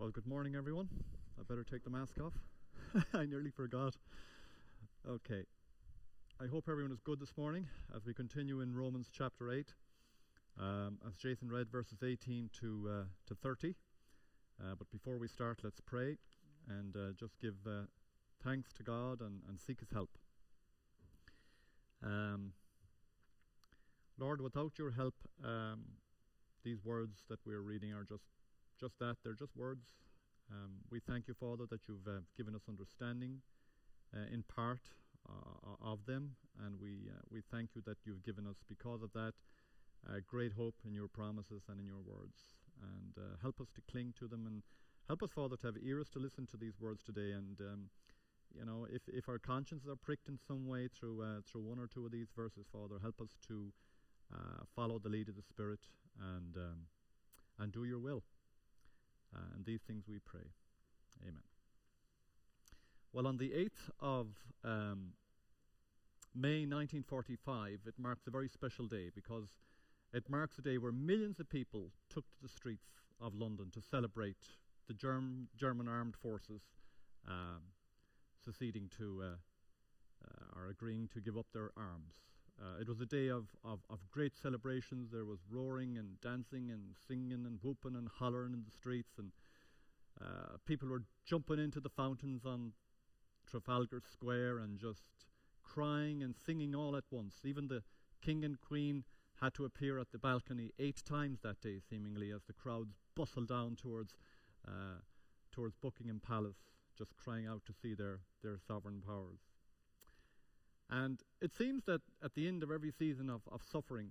Well, good morning, everyone. I better take the mask off. I nearly forgot. Okay. I hope everyone is good this morning as we continue in Romans chapter 8. Um, as Jason read verses 18 to, uh, to 30. Uh, but before we start, let's pray and uh, just give uh, thanks to God and, and seek His help. Um, Lord, without your help, um, these words that we're reading are just just that. They're just words. Um, we thank you, Father, that you've uh, given us understanding uh, in part uh, of them, and we uh, we thank you that you've given us, because of that, uh, great hope in your promises and in your words. And uh, help us to cling to them, and help us, Father, to have ears to listen to these words today. And um, you know, if if our consciences are pricked in some way through through one or two of these verses, Father, help us to follow the lead of the Spirit and um, and do your will. Uh, and these things we pray. Amen. Well, on the 8th of um, May 1945, it marks a very special day because it marks a day where millions of people took to the streets of London to celebrate the Germ- German armed forces um, seceding to uh, uh, or agreeing to give up their arms. Uh, it was a day of, of, of, great celebrations. There was roaring and dancing and singing and whooping and hollering in the streets, and uh, people were jumping into the fountains on Trafalgar Square and just crying and singing all at once. Even the king and queen had to appear at the balcony eight times that day, seemingly, as the crowds bustled down towards uh, towards Buckingham Palace, just crying out to see their, their sovereign powers. And it seems that at the end of every season of, of suffering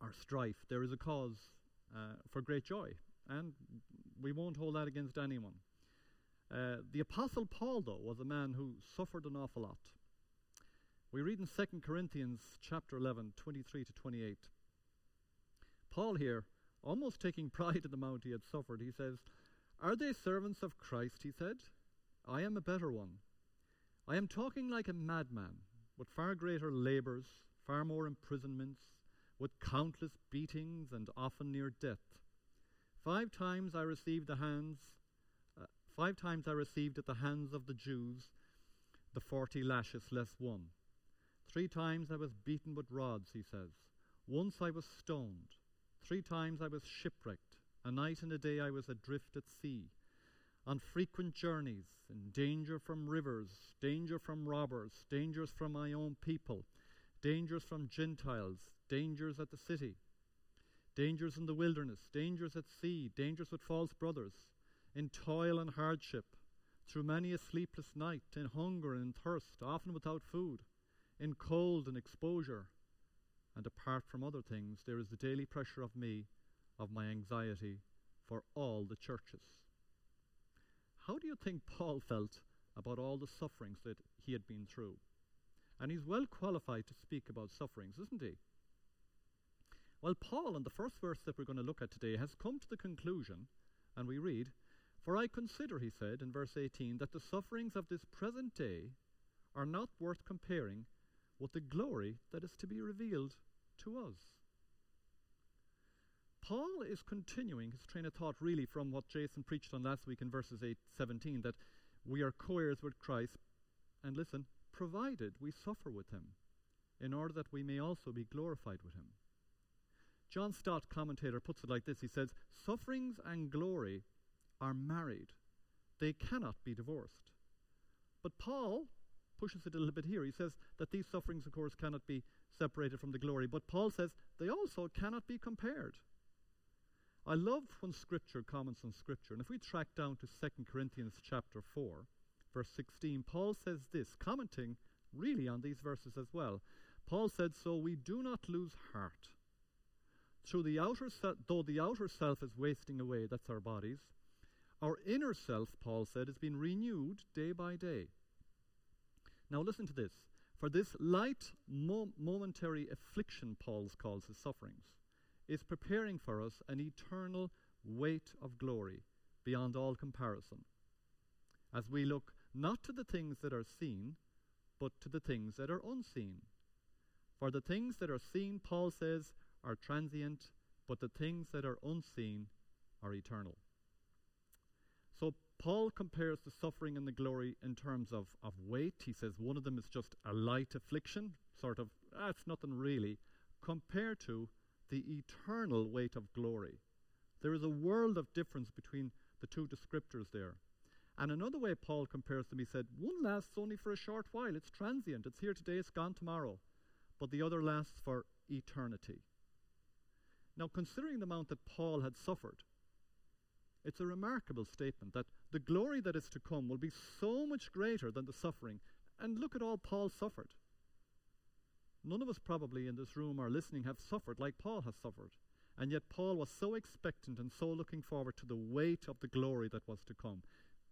or strife, there is a cause uh, for great joy. And we won't hold that against anyone. Uh, the Apostle Paul, though, was a man who suffered an awful lot. We read in 2 Corinthians chapter 11, 23 to 28. Paul here, almost taking pride in the amount he had suffered, he says, Are they servants of Christ? He said. I am a better one. I am talking like a madman, with far greater labours, far more imprisonments, with countless beatings, and often near death. Five times I received the hands, uh, five times I received at the hands of the Jews the forty lashes less one. Three times I was beaten with rods, he says. Once I was stoned. Three times I was shipwrecked. A night and a day I was adrift at sea on frequent journeys, in danger from rivers, danger from robbers, dangers from my own people, dangers from Gentiles, dangers at the city, dangers in the wilderness, dangers at sea, dangers with false brothers, in toil and hardship, through many a sleepless night, in hunger and thirst, often without food, in cold and exposure. And apart from other things, there is the daily pressure of me, of my anxiety for all the churches. How do you think Paul felt about all the sufferings that he had been through? And he's well qualified to speak about sufferings, isn't he? Well, Paul, in the first verse that we're going to look at today, has come to the conclusion, and we read, For I consider, he said in verse 18, that the sufferings of this present day are not worth comparing with the glory that is to be revealed to us. Paul is continuing his train of thought really from what Jason preached on last week in verses 8 17 that we are co heirs with Christ, and listen, provided we suffer with him, in order that we may also be glorified with him. John Stott, commentator, puts it like this He says, Sufferings and glory are married, they cannot be divorced. But Paul pushes it a little bit here. He says that these sufferings, of course, cannot be separated from the glory. But Paul says they also cannot be compared. I love when Scripture comments on Scripture. And if we track down to 2 Corinthians chapter 4, verse 16, Paul says this, commenting really on these verses as well. Paul said, So we do not lose heart. Through the outer se- though the outer self is wasting away, that's our bodies, our inner self, Paul said, is being renewed day by day. Now listen to this. For this light mo- momentary affliction, Paul calls his sufferings is preparing for us an eternal weight of glory beyond all comparison. As we look not to the things that are seen, but to the things that are unseen. For the things that are seen, Paul says, are transient, but the things that are unseen are eternal. So Paul compares the suffering and the glory in terms of, of weight. He says one of them is just a light affliction, sort of, that's ah, nothing really, compared to the eternal weight of glory. There is a world of difference between the two descriptors there. And another way Paul compares them, he said, one lasts only for a short while. It's transient. It's here today, it's gone tomorrow. But the other lasts for eternity. Now, considering the amount that Paul had suffered, it's a remarkable statement that the glory that is to come will be so much greater than the suffering. And look at all Paul suffered. None of us probably in this room or listening have suffered like Paul has suffered. And yet Paul was so expectant and so looking forward to the weight of the glory that was to come.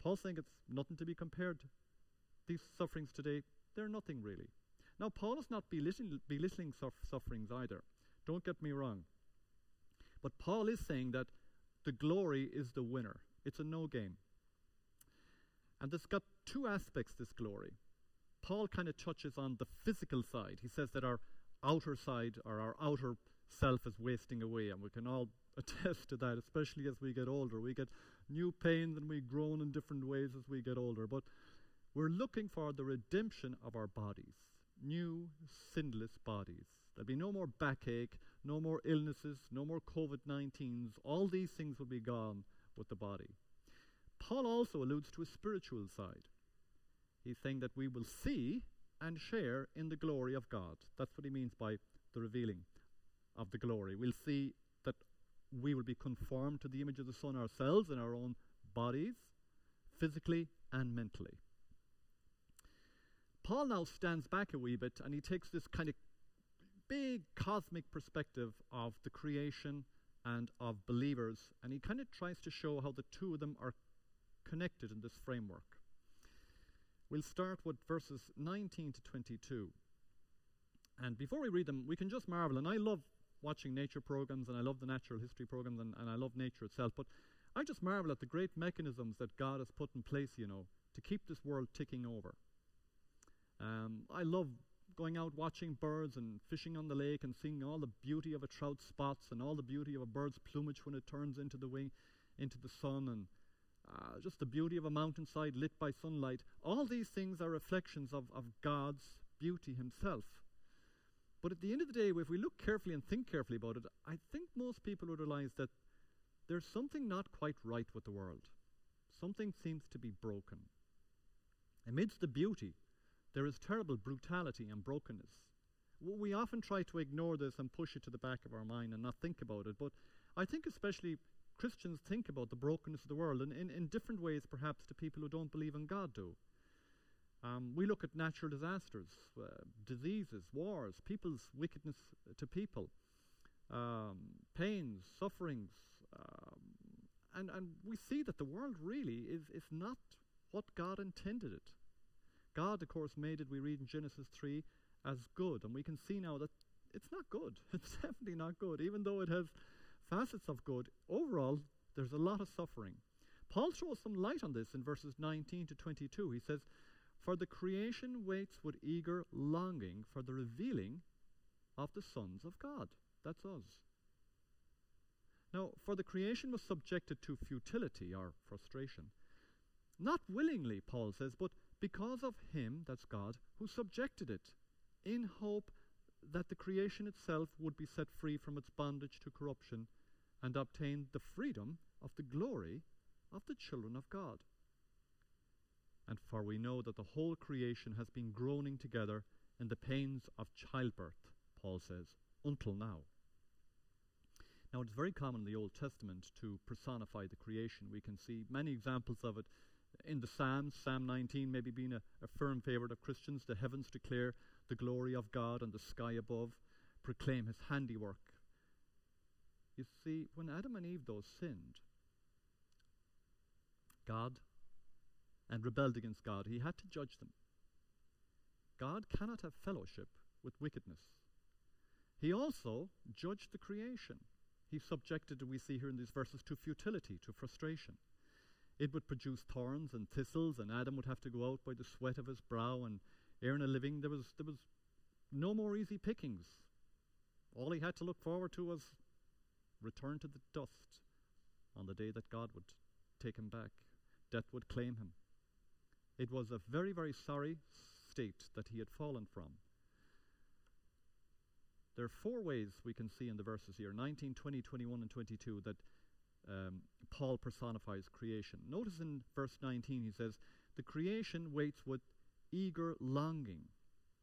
Paul's saying it's nothing to be compared. These sufferings today, they're nothing really. Now, Paul is not belittling, belittling sufferings either. Don't get me wrong. But Paul is saying that the glory is the winner. It's a no game. And it's got two aspects, this glory. Paul kind of touches on the physical side. He says that our outer side or our outer self is wasting away, and we can all attest to that, especially as we get older. We get new pains and we groan in different ways as we get older. But we're looking for the redemption of our bodies, new, sinless bodies. There'll be no more backache, no more illnesses, no more COVID 19s. All these things will be gone with the body. Paul also alludes to a spiritual side. He's saying that we will see and share in the glory of God. That's what he means by the revealing of the glory. We'll see that we will be conformed to the image of the Son ourselves in our own bodies, physically and mentally. Paul now stands back a wee bit and he takes this kind of big cosmic perspective of the creation and of believers, and he kind of tries to show how the two of them are connected in this framework. We'll start with verses 19 to 22. And before we read them, we can just marvel, and I love watching nature programs and I love the natural history programs and, and I love nature itself, but I just marvel at the great mechanisms that God has put in place, you know, to keep this world ticking over. Um, I love going out watching birds and fishing on the lake and seeing all the beauty of a trout spots and all the beauty of a bird's plumage when it turns into the wing, into the sun and uh, just the beauty of a mountainside lit by sunlight. All these things are reflections of, of God's beauty Himself. But at the end of the day, if we look carefully and think carefully about it, I think most people would realize that there's something not quite right with the world. Something seems to be broken. Amidst the beauty, there is terrible brutality and brokenness. We often try to ignore this and push it to the back of our mind and not think about it, but I think especially Christians think about the brokenness of the world in, in, in different ways, perhaps, to people who don't believe in God do. Um, we look at natural disasters, uh, diseases, wars, people's wickedness to people, um, pains, sufferings, um, and, and we see that the world really is, is not what God intended it. God, of course, made it, we read in Genesis 3, as good. And we can see now that it's not good. It's definitely not good. Even though it has facets of good, overall, there's a lot of suffering. Paul throws some light on this in verses 19 to 22. He says, For the creation waits with eager longing for the revealing of the sons of God. That's us. Now, for the creation was subjected to futility or frustration. Not willingly, Paul says, but because of him, that's God, who subjected it, in hope that the creation itself would be set free from its bondage to corruption and obtain the freedom of the glory of the children of God. And for we know that the whole creation has been groaning together in the pains of childbirth, Paul says, until now. Now, it's very common in the Old Testament to personify the creation. We can see many examples of it in the Psalms, Psalm 19 maybe being a, a firm favourite of Christians, the heavens declare the glory of God and the sky above proclaim his handiwork. You see, when Adam and Eve, though, sinned, God and rebelled against God, he had to judge them. God cannot have fellowship with wickedness. He also judged the creation. He subjected, we see here in these verses, to futility, to frustration. It would produce thorns and thistles, and Adam would have to go out by the sweat of his brow and earn a living. There was, there was no more easy pickings. All he had to look forward to was return to the dust on the day that God would take him back. death would claim him. It was a very, very sorry state that he had fallen from. There are four ways we can see in the verses here 19, 20, 21, and 22 that um, Paul personifies creation. Notice in verse 19 he says, The creation waits with eager longing.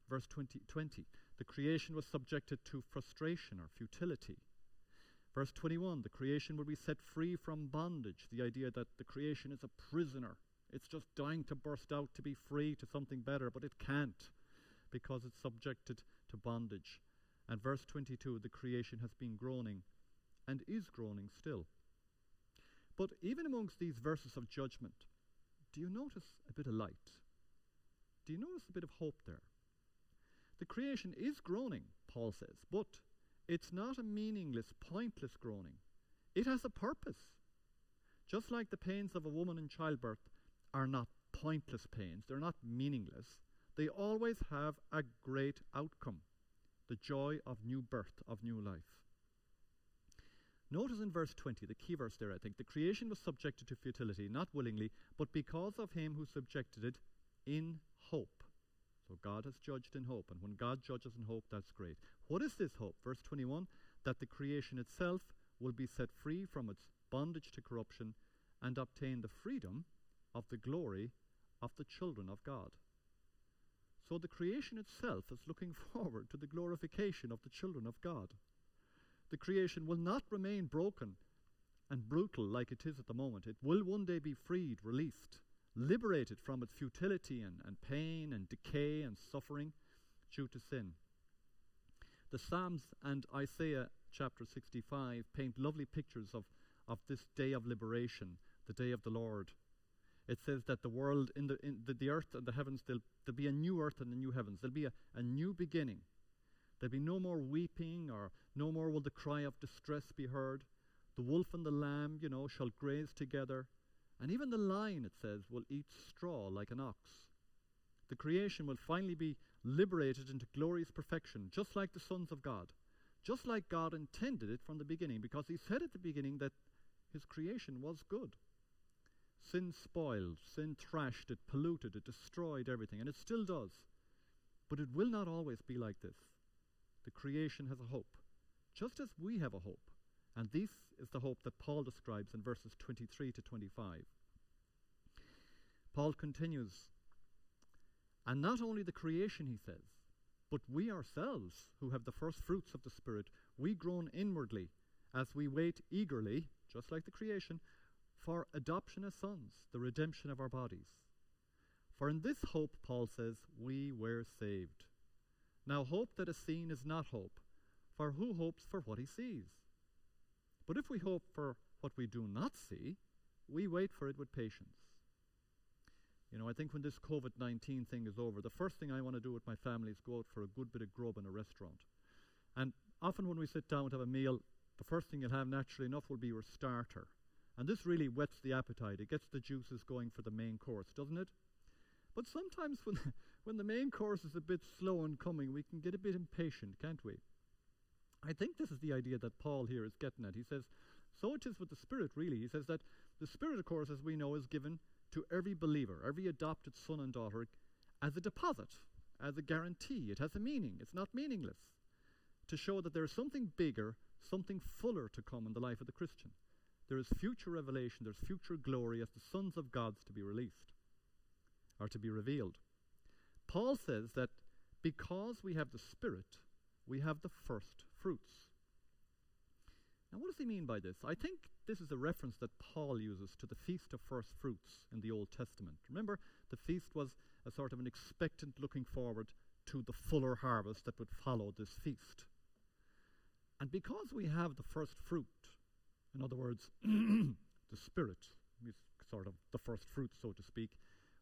Verse 20, 20 the creation was subjected to frustration or futility. Verse 21 the creation will be set free from bondage. The idea that the creation is a prisoner. It's just dying to burst out to be free to something better, but it can't because it's subjected to bondage. And verse 22 the creation has been groaning and is groaning still. But even amongst these verses of judgment, do you notice a bit of light? Do you notice a bit of hope there? The creation is groaning, Paul says, but it's not a meaningless, pointless groaning. It has a purpose. Just like the pains of a woman in childbirth are not pointless pains, they're not meaningless, they always have a great outcome the joy of new birth, of new life. Notice in verse 20, the key verse there, I think, the creation was subjected to futility, not willingly, but because of him who subjected it in hope. So God has judged in hope, and when God judges in hope, that's great. What is this hope? Verse 21 that the creation itself will be set free from its bondage to corruption and obtain the freedom of the glory of the children of God. So the creation itself is looking forward to the glorification of the children of God. The creation will not remain broken and brutal like it is at the moment. It will one day be freed, released, liberated from its futility and, and pain and decay and suffering due to sin. The Psalms and Isaiah chapter 65 paint lovely pictures of, of this day of liberation, the day of the Lord. It says that the world, in the, in the, the earth and the heavens, there'll, there'll be a new earth and a new heavens. There'll be a, a new beginning. There'll be no more weeping, or no more will the cry of distress be heard. The wolf and the lamb, you know, shall graze together. And even the lion, it says, will eat straw like an ox. The creation will finally be liberated into glorious perfection, just like the sons of God, just like God intended it from the beginning, because He said at the beginning that His creation was good. Sin spoiled, sin trashed, it polluted, it destroyed everything, and it still does. But it will not always be like this. The creation has a hope, just as we have a hope. And this is the hope that Paul describes in verses 23 to 25. Paul continues, and not only the creation, he says, but we ourselves, who have the first fruits of the Spirit, we groan inwardly as we wait eagerly, just like the creation, for adoption as sons, the redemption of our bodies. For in this hope, Paul says, we were saved. Now, hope that is seen is not hope, for who hopes for what he sees? But if we hope for what we do not see, we wait for it with patience. You know, I think when this COVID 19 thing is over, the first thing I want to do with my family is go out for a good bit of grub in a restaurant. And often when we sit down to have a meal, the first thing you'll have naturally enough will be your starter. And this really whets the appetite. It gets the juices going for the main course, doesn't it? But sometimes when, when the main course is a bit slow in coming, we can get a bit impatient, can't we? I think this is the idea that Paul here is getting at. He says, so it is with the Spirit, really. He says that the Spirit, of course, as we know, is given to every believer, every adopted son and daughter, as a deposit, as a guarantee. It has a meaning, it's not meaningless. To show that there is something bigger, something fuller to come in the life of the Christian. There is future revelation, there's future glory as the sons of God's to be released are to be revealed. Paul says that because we have the Spirit, we have the first fruits. Now, what does he mean by this? I think this is a reference that Paul uses to the Feast of First Fruits in the Old Testament. Remember, the feast was a sort of an expectant looking forward to the fuller harvest that would follow this feast. And because we have the first fruit, in other words, the Spirit, is sort of the first fruit, so to speak,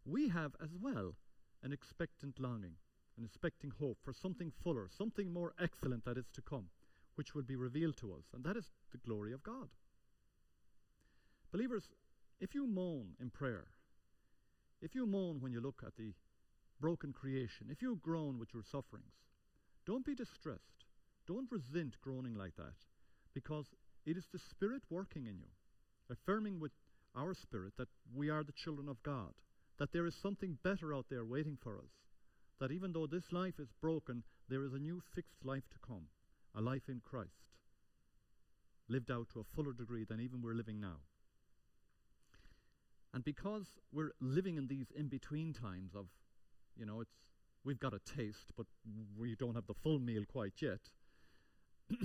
we have as well an expectant longing, an expecting hope for something fuller, something more excellent that is to come, which will be revealed to us, and that is the glory of God. Believers, if you moan in prayer, if you moan when you look at the broken creation, if you groan with your sufferings, don't be distressed. Don't resent groaning like that, because it is the Spirit working in you, affirming with, our spirit, that we are the children of God, that there is something better out there waiting for us, that even though this life is broken, there is a new fixed life to come, a life in Christ, lived out to a fuller degree than even we're living now. And because we're living in these in between times of, you know, it's we've got a taste, but we don't have the full meal quite yet.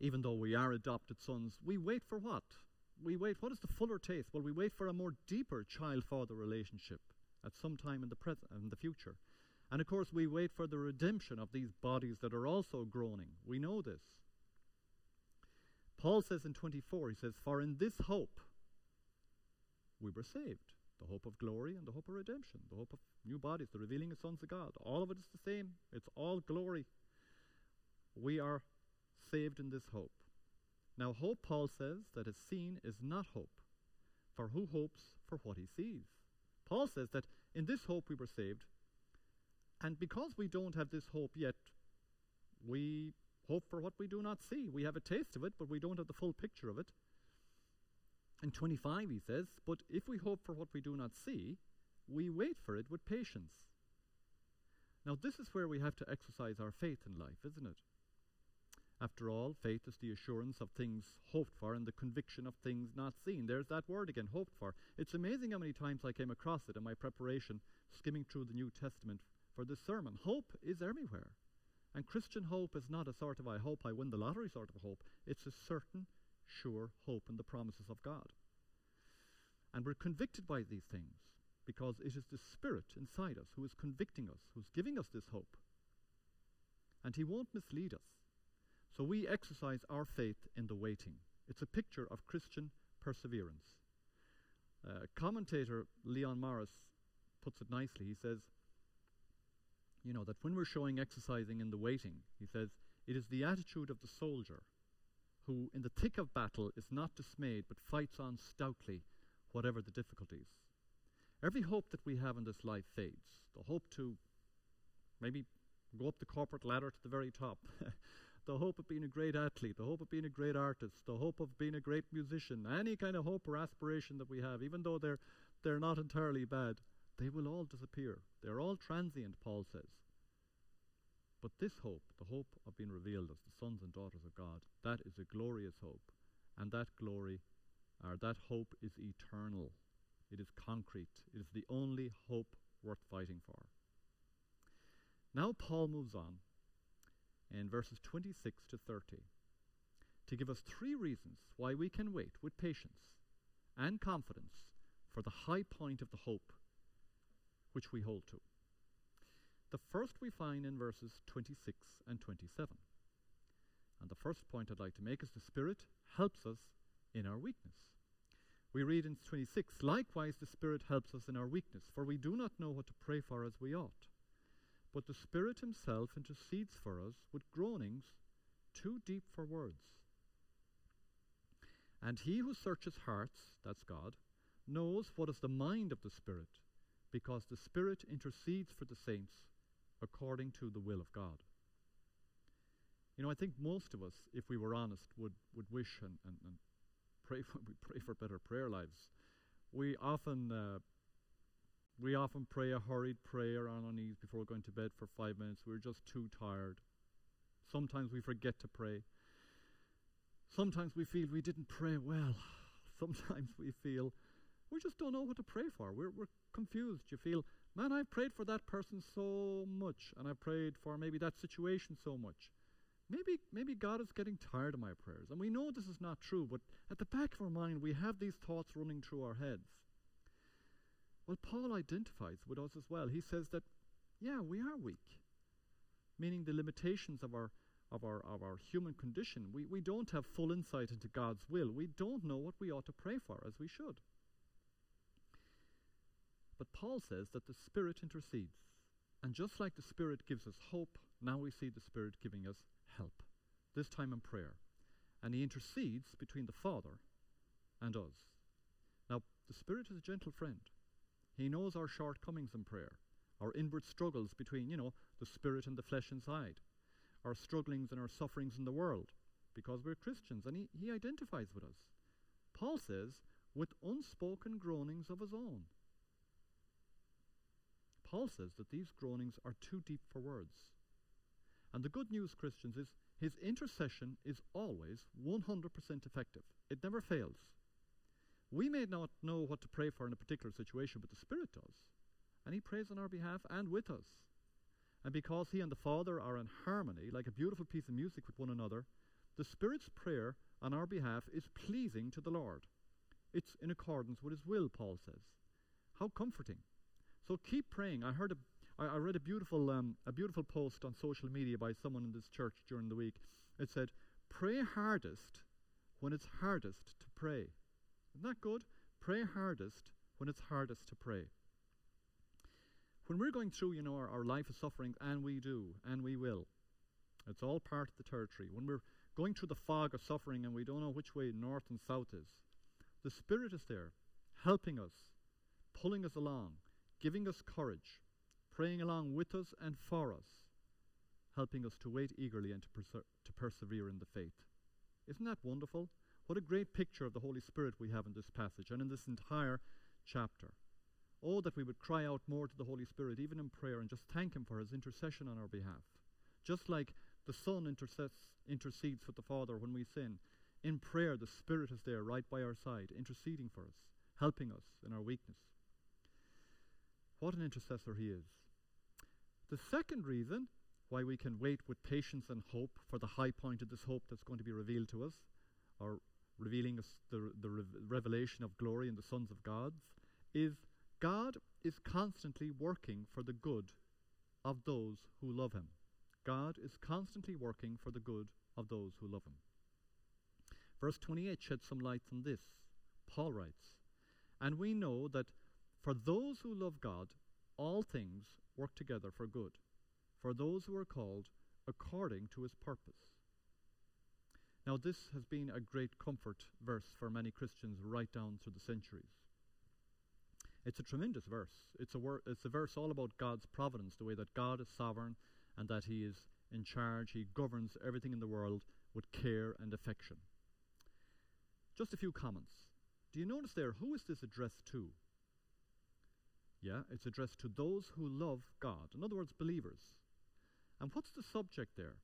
Even though we are adopted sons, we wait for what? We wait. What is the fuller taste? Well, we wait for a more deeper child-father relationship at some time in the present, in the future. And of course, we wait for the redemption of these bodies that are also groaning. We know this. Paul says in 24, he says, For in this hope we were saved. The hope of glory and the hope of redemption, the hope of new bodies, the revealing of sons of God. All of it is the same. It's all glory. We are saved in this hope. Now, hope, Paul says, that is seen is not hope, for who hopes for what he sees? Paul says that in this hope we were saved, and because we don't have this hope yet, we hope for what we do not see. We have a taste of it, but we don't have the full picture of it. In 25, he says, But if we hope for what we do not see, we wait for it with patience. Now, this is where we have to exercise our faith in life, isn't it? After all, faith is the assurance of things hoped for and the conviction of things not seen. There's that word again, hoped for. It's amazing how many times I came across it in my preparation, skimming through the New Testament for this sermon. Hope is everywhere. And Christian hope is not a sort of I hope I win the lottery sort of hope. It's a certain, sure hope in the promises of God. And we're convicted by these things because it is the Spirit inside us who is convicting us, who's giving us this hope. And He won't mislead us. So we exercise our faith in the waiting. It's a picture of Christian perseverance. Uh, commentator Leon Morris puts it nicely. He says, you know, that when we're showing exercising in the waiting, he says, it is the attitude of the soldier who, in the thick of battle, is not dismayed but fights on stoutly, whatever the difficulties. Every hope that we have in this life fades. The hope to maybe go up the corporate ladder to the very top. the hope of being a great athlete, the hope of being a great artist, the hope of being a great musician, any kind of hope or aspiration that we have, even though they're, they're not entirely bad, they will all disappear. They're all transient, Paul says. But this hope, the hope of being revealed as the sons and daughters of God, that is a glorious hope. And that glory, or that hope, is eternal. It is concrete. It is the only hope worth fighting for. Now Paul moves on in verses 26 to 30 to give us three reasons why we can wait with patience and confidence for the high point of the hope which we hold to. The first we find in verses 26 and 27. And the first point I'd like to make is the Spirit helps us in our weakness. We read in 26, Likewise the Spirit helps us in our weakness, for we do not know what to pray for as we ought. But the Spirit Himself intercedes for us with groanings too deep for words. And He who searches hearts, that's God, knows what is the mind of the Spirit, because the Spirit intercedes for the saints according to the will of God. You know, I think most of us, if we were honest, would, would wish and, and, and pray for we pray for better prayer lives. We often uh, we often pray a hurried prayer on our knees before going to bed for five minutes. We're just too tired. Sometimes we forget to pray. Sometimes we feel we didn't pray well. Sometimes we feel we just don't know what to pray for. We're, we're confused. You feel, man, I've prayed for that person so much, and I've prayed for maybe that situation so much. Maybe, maybe God is getting tired of my prayers. And we know this is not true, but at the back of our mind, we have these thoughts running through our heads. Well, Paul identifies with us as well. He says that, yeah, we are weak, meaning the limitations of our, of our, of our human condition. We, we don't have full insight into God's will. We don't know what we ought to pray for as we should. But Paul says that the Spirit intercedes. And just like the Spirit gives us hope, now we see the Spirit giving us help, this time in prayer. And He intercedes between the Father and us. Now, the Spirit is a gentle friend. He knows our shortcomings in prayer, our inward struggles between, you know, the spirit and the flesh inside, our strugglings and our sufferings in the world, because we're Christians, and he, he identifies with us. Paul says, with unspoken groanings of his own. Paul says that these groanings are too deep for words. And the good news, Christians, is his intercession is always 100% effective. It never fails. We may not know what to pray for in a particular situation, but the Spirit does. And He prays on our behalf and with us. And because He and the Father are in harmony, like a beautiful piece of music with one another, the Spirit's prayer on our behalf is pleasing to the Lord. It's in accordance with His will, Paul says. How comforting. So keep praying. I heard a I, read a beautiful um, a beautiful post on social media by someone in this church during the week. It said, "Pray hardest when it's hardest to pray." Isn't that good? Pray hardest when it's hardest to pray. When we're going through, you know, our, our life of suffering, and we do, and we will, it's all part of the territory. When we're going through the fog of suffering and we don't know which way north and south is, the Spirit is there, helping us, pulling us along, giving us courage, praying along with us and for us, helping us to wait eagerly and to, perser- to persevere in the faith. Isn't that wonderful? What a great picture of the Holy Spirit we have in this passage and in this entire chapter. Oh, that we would cry out more to the Holy Spirit, even in prayer, and just thank Him for His intercession on our behalf. Just like the Son intercedes with the Father when we sin, in prayer, the Spirit is there right by our side, interceding for us, helping us in our weakness. What an intercessor He is. The second reason why we can wait with patience and hope for the high point of this hope that's going to be revealed to us, or revealing us the, the re- revelation of glory in the sons of God, is God is constantly working for the good of those who love Him. God is constantly working for the good of those who love Him. Verse 28 sheds some light on this. Paul writes, And we know that for those who love God, all things work together for good, for those who are called according to his purpose. Now, this has been a great comfort verse for many Christians right down through the centuries. It's a tremendous verse. It's a, wor- it's a verse all about God's providence, the way that God is sovereign and that He is in charge. He governs everything in the world with care and affection. Just a few comments. Do you notice there, who is this addressed to? Yeah, it's addressed to those who love God. In other words, believers. And what's the subject there?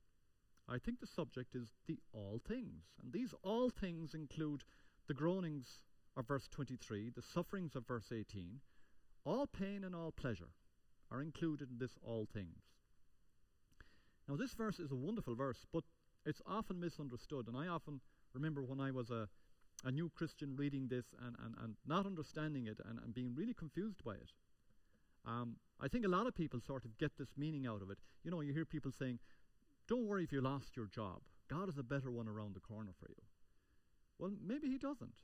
I think the subject is the all things. And these all things include the groanings of verse 23, the sufferings of verse 18. All pain and all pleasure are included in this all things. Now, this verse is a wonderful verse, but it's often misunderstood. And I often remember when I was a, a new Christian reading this and, and, and not understanding it and, and being really confused by it. Um, I think a lot of people sort of get this meaning out of it. You know, you hear people saying, Don't worry if you lost your job. God has a better one around the corner for you. Well, maybe He doesn't.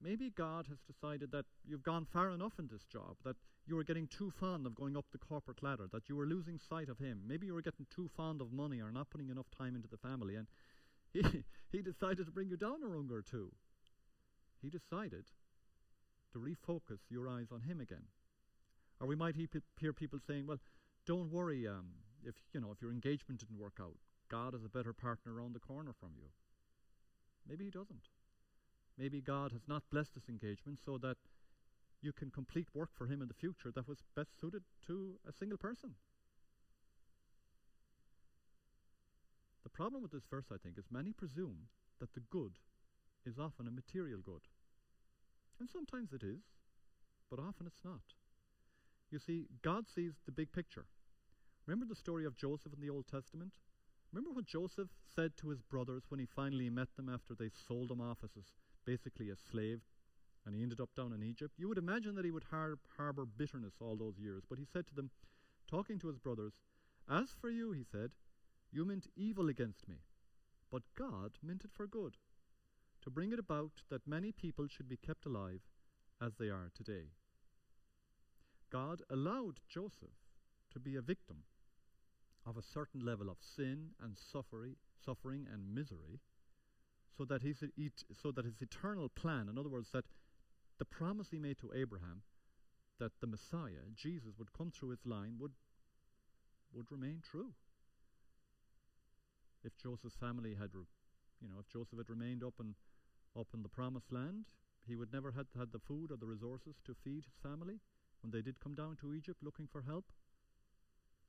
Maybe God has decided that you've gone far enough in this job, that you were getting too fond of going up the corporate ladder, that you were losing sight of Him. Maybe you were getting too fond of money or not putting enough time into the family, and He, he decided to bring you down a rung or two. He decided to refocus your eyes on Him again. Or we might hear people saying, well, don't worry um, if, you know, if your engagement didn't work out. God is a better partner around the corner from you. Maybe he doesn't. Maybe God has not blessed this engagement so that you can complete work for him in the future that was best suited to a single person. The problem with this verse, I think, is many presume that the good is often a material good. And sometimes it is, but often it's not. You see, God sees the big picture. Remember the story of Joseph in the Old Testament? Remember what Joseph said to his brothers when he finally met them after they sold him off as basically a slave and he ended up down in Egypt? You would imagine that he would har- harbor bitterness all those years, but he said to them, talking to his brothers, As for you, he said, you meant evil against me, but God meant it for good, to bring it about that many people should be kept alive as they are today. God allowed Joseph to be a victim of a certain level of sin and suffering, suffering and misery, so that, his, so that his eternal plan, in other words, that the promise he made to Abraham, that the Messiah, Jesus, would come through his line, would, would remain true. If Joseph's family had, you know, if Joseph had remained up in up in the promised land, he would never have had the food or the resources to feed his family when they did come down to Egypt looking for help.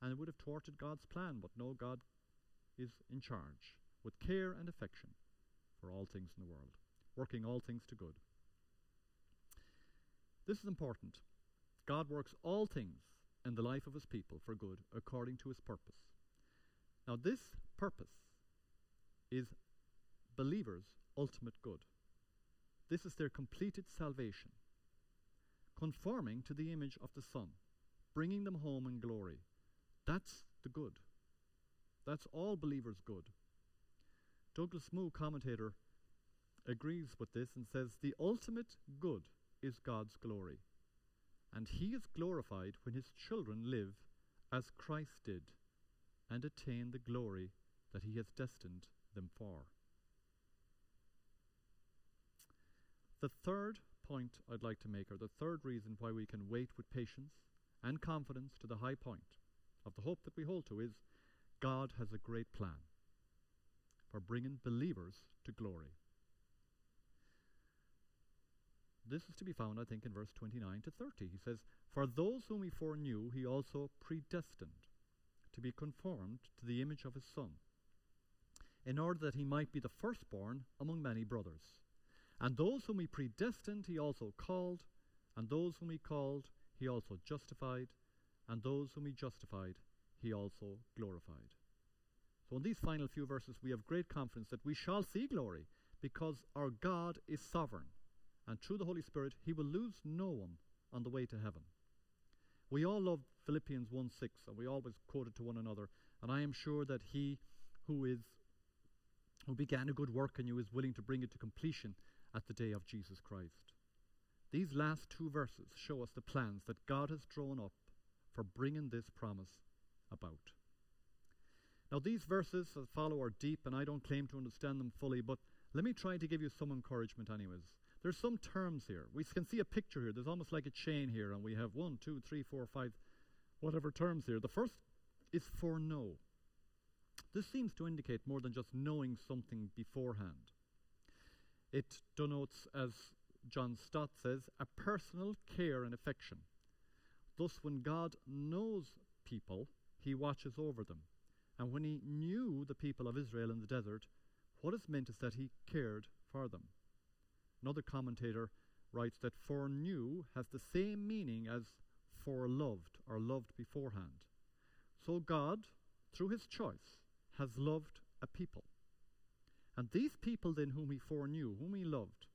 And it would have thwarted God's plan, but no, God is in charge with care and affection for all things in the world, working all things to good. This is important. God works all things in the life of his people for good according to his purpose. Now, this purpose is believers' ultimate good. This is their completed salvation, conforming to the image of the Son, bringing them home in glory. That's the good. That's all believers' good. Douglas Moo, commentator, agrees with this and says the ultimate good is God's glory. And he is glorified when his children live as Christ did and attain the glory that he has destined them for. The third point I'd like to make, or the third reason why we can wait with patience and confidence to the high point of the hope that we hold to, is God has a great plan for bringing believers to glory. This is to be found, I think, in verse 29 to 30. He says, For those whom he foreknew, he also predestined to be conformed to the image of his Son, in order that he might be the firstborn among many brothers. And those whom he predestined, he also called, and those whom he called, he also justified, and those whom he justified, he also glorified. So, in these final few verses, we have great confidence that we shall see glory because our God is sovereign and through the Holy Spirit, He will lose no one on the way to heaven. We all love Philippians 1 6, and we always quote it to one another. And I am sure that He who is who began a good work in you is willing to bring it to completion at the day of Jesus Christ. These last two verses show us the plans that God has drawn up for bringing this promise about. Now, these verses that follow are deep, and I don't claim to understand them fully, but let me try to give you some encouragement, anyways. There's some terms here. We can see a picture here. There's almost like a chain here, and we have one, two, three, four, five, whatever terms here. The first is foreknow. This seems to indicate more than just knowing something beforehand. It denotes, as John Stott says, a personal care and affection. Thus, when God knows people, he watches over them. And when he knew the people of Israel in the desert, what is meant is that he cared for them. Another commentator writes that foreknew has the same meaning as foreloved or loved beforehand. So God, through his choice, has loved a people. And these people then whom he foreknew, whom he loved,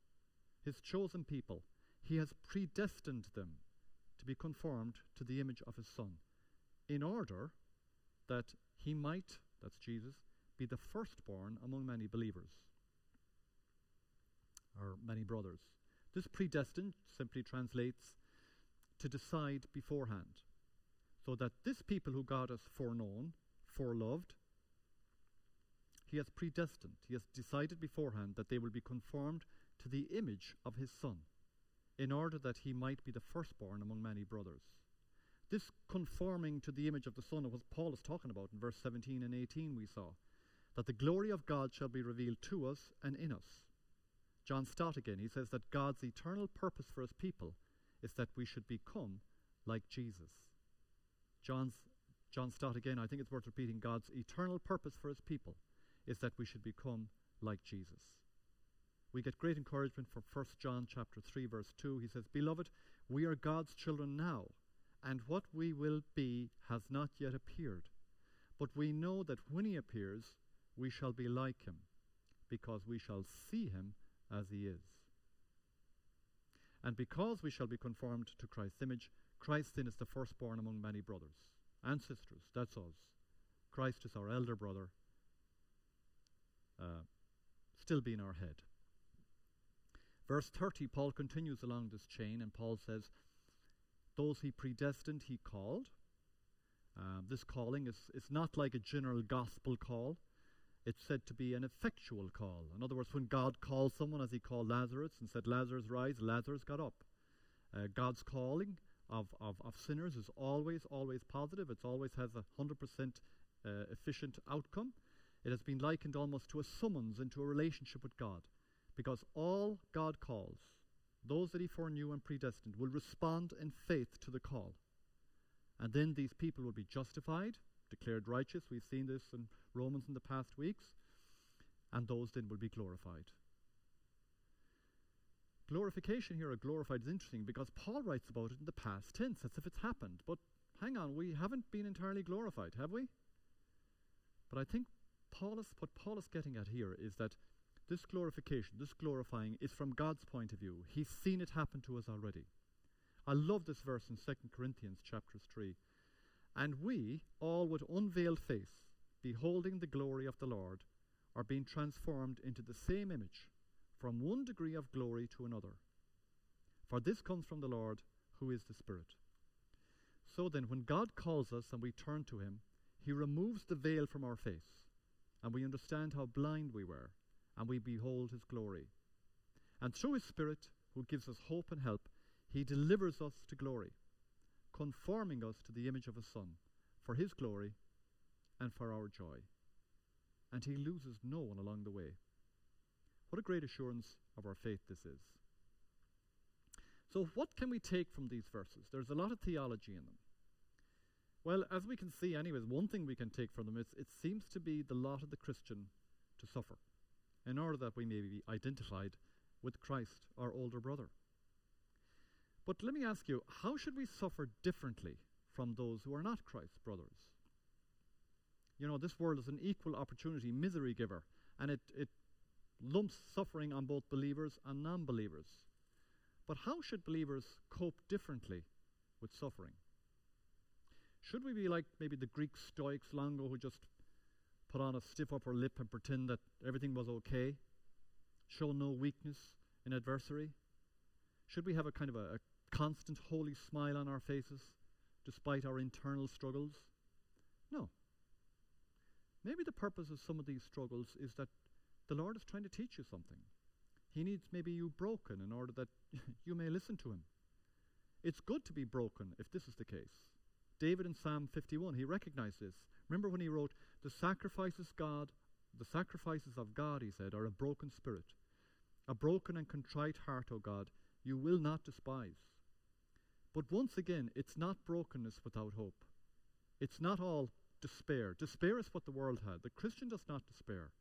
his chosen people, he has predestined them be conformed to the image of his Son, in order that he might, that's Jesus, be the firstborn among many believers or many brothers. This predestined simply translates to decide beforehand. So that this people who God has foreknown, foreloved, he has predestined, he has decided beforehand that they will be conformed to the image of his Son, in order that he might be the firstborn among many brothers. This conforming to the image of the Son what Paul is talking about in verse 17 and 18 we saw, that the glory of God shall be revealed to us and in us. John Stott again, he says that God's eternal purpose for his people is that we should become like Jesus. John's, John Stott again, I think it's worth repeating God's eternal purpose for his people is that we should become like Jesus. We get great encouragement from 1 John chapter 3 verse 2. He says, "Beloved, we are God's children now, and what we will be has not yet appeared. But we know that when he appears, we shall be like him, because we shall see him as he is. And because we shall be conformed to Christ's image, Christ then is the firstborn among many brothers and sisters. That's us. Christ is our elder brother, uh, still being our head. Verse 30, Paul continues along this chain, and Paul says, Those he predestined, he called. Uh, this calling is, is not like a general gospel call. It's said to be an effectual call. In other words, when God calls someone, as he called Lazarus and said, Lazarus, rise, Lazarus got up. Uh, God's calling of, of, of sinners is always, always positive. It always has a 100% uh, efficient outcome. It has been likened almost to a summons into a relationship with God. Because all God calls, those that He foreknew and predestined, will respond in faith to the call. And then these people will be justified, declared righteous. We've seen this in Romans in the past weeks. And those then will be glorified. Glorification here, or glorified, is interesting because Paul writes about it in the past tense as if it's happened. But hang on, we haven't been entirely glorified, have we? But I think Paul is, what Paul is getting at here is that this glorification, this glorifying, is from God's point of view. He's seen it happen to us already. I love this verse in 2 Corinthians chapter 3. And we, all with unveiled face, beholding the glory of the Lord, are being transformed into the same image from one degree of glory to another. For this comes from the Lord, who is the Spirit. So then, when God calls us and we turn to Him, He removes the veil from our face, and we understand how blind we were, and we behold His glory. And through His Spirit, who gives us hope and help, He delivers us to glory, conforming us to the image of His Son, for His glory and for our joy. And He loses no one along the way. What a great assurance of our faith this is. So, what can we take from these verses? There's a lot of theology in them. Well, as we can see, anyways, one thing we can take from them is it seems to be the lot of the Christian to suffer in order that we may be identified with Christ, our older brother. But let me ask you, how should we suffer differently from those who are not Christ's brothers? You know, this world is an equal opportunity misery giver, and it, it lumps suffering on both believers and non believers. But how should believers cope differently with suffering? Should we be like maybe the Greek Stoics long ago who just put on a stiff upper lip and pretend that everything was okay? Show no weakness in adversity? Should we have a kind of a, a constant holy smile on our faces despite our internal struggles? No. Maybe the purpose of some of these struggles is that the Lord is trying to teach you something. He needs maybe you broken in order that you may listen to Him. It's good to be broken if this is the case. David in Psalm 51, he recognized this. Remember when he wrote, The sacrifices God, the sacrifices of God, he said, are a broken spirit. A broken and contrite heart, O God, you will not despise. But once again, it's not brokenness without hope. It's not all despair. Despair is what the world had. The Christian does not despair.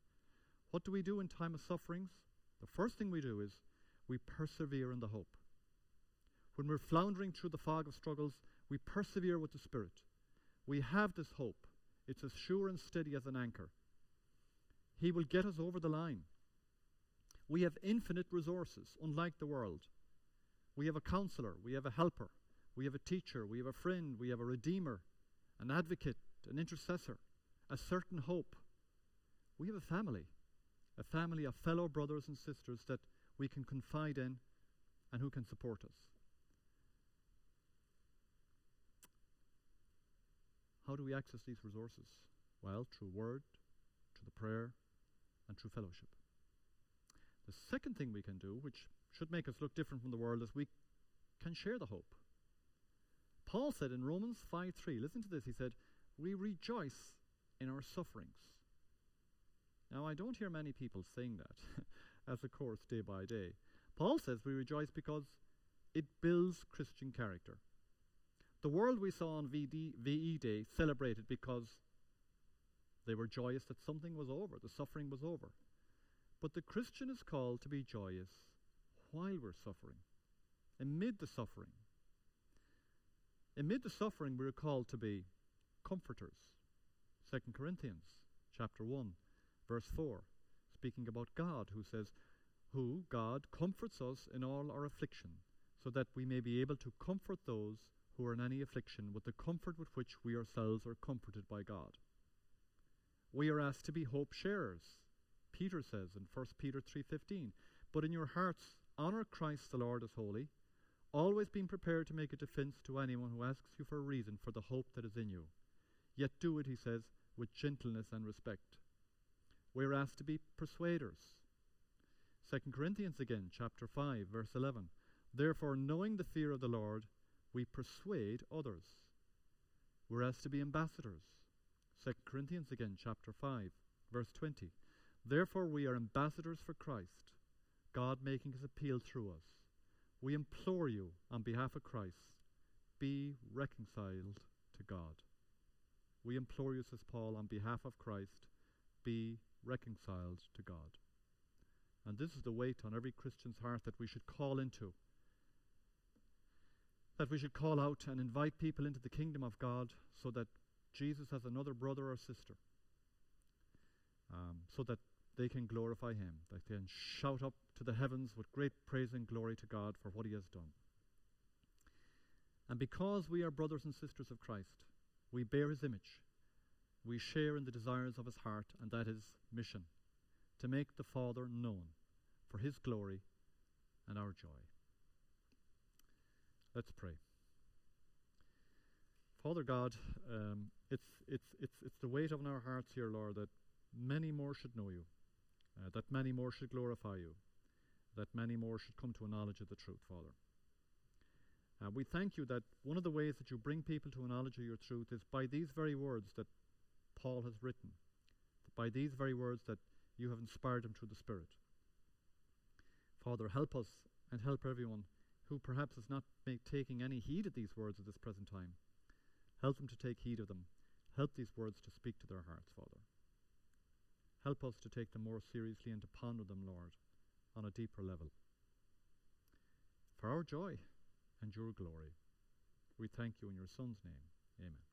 What do we do in time of sufferings? The first thing we do is we persevere in the hope. When we're floundering through the fog of struggles, we persevere with the Spirit. We have this hope. It's as sure and steady as an anchor. He will get us over the line. We have infinite resources, unlike the world. We have a counselor, we have a helper, we have a teacher, we have a friend, we have a redeemer, an advocate, an intercessor, a certain hope. We have a family a family of fellow brothers and sisters that we can confide in and who can support us. How do we access these resources? Well, through word, through the prayer, and through fellowship. The second thing we can do, which should make us look different from the world, is we can share the hope. Paul said in Romans 5 3, listen to this, he said, We rejoice in our sufferings now, I don't hear many people saying that as a course day by day. Paul says we rejoice because it builds Christian character. The world we saw on VD, VE Day celebrated because they were joyous that something was over, the suffering was over. But the Christian is called to be joyous while we're suffering, amid the suffering. Amid the suffering, we're called to be comforters. 2 Corinthians chapter 1 verse 4, speaking about God, who says, Who, God, comforts us in all our affliction, so that we may be able to comfort those who are in any affliction with the comfort with which we ourselves are comforted by God. We are asked to be hope sharers. Peter says in 1 Peter 3:15, "But in your hearts honor Christ the Lord as holy, always being prepared to make a defense to anyone who asks you for a reason for the hope that is in you. Yet do it, he says, with gentleness and respect, we're asked to be persuaders. 2 Corinthians again, chapter 5, verse 11. Therefore, knowing the fear of the Lord, we persuade others. We're asked to be ambassadors. 2 Corinthians again, chapter 5, verse 20. Therefore, we are ambassadors for Christ, God making his appeal through us, we implore you on behalf of Christ, be reconciled to God. We implore you, says Paul, on behalf of Christ, be reconciled to God. And this is the weight on every Christian's heart that we should call into. That we should call out and invite people into the kingdom of God so that Jesus has another brother or sister. Um, so that they can glorify Him, that they can shout up to the heavens with great praise and glory to God for what He has done. And because we are brothers and sisters of Christ, we bear His image. We share in the desires of His heart, and that is mission to make the Father known for His glory and our joy. Let's pray. Father God, um, it's, it's, it's, it's the weight on our hearts here, Lord, that many more should know you, uh, that many more should glorify you, that many more should come to a knowledge of the truth, Father. Uh, we thank you that one of the ways that you bring people to a knowledge of your truth is by these very words that Paul has written, by these very words that you have inspired him through the Spirit. Father, help us and help everyone who perhaps is not make, taking any heed of these words at this present time. Help them to take heed of them. Help these words to speak to their hearts, Father. Help us to take them more seriously and to ponder them, Lord, on a deeper level. For our joy and your glory, we thank you in your Son's name. Amen.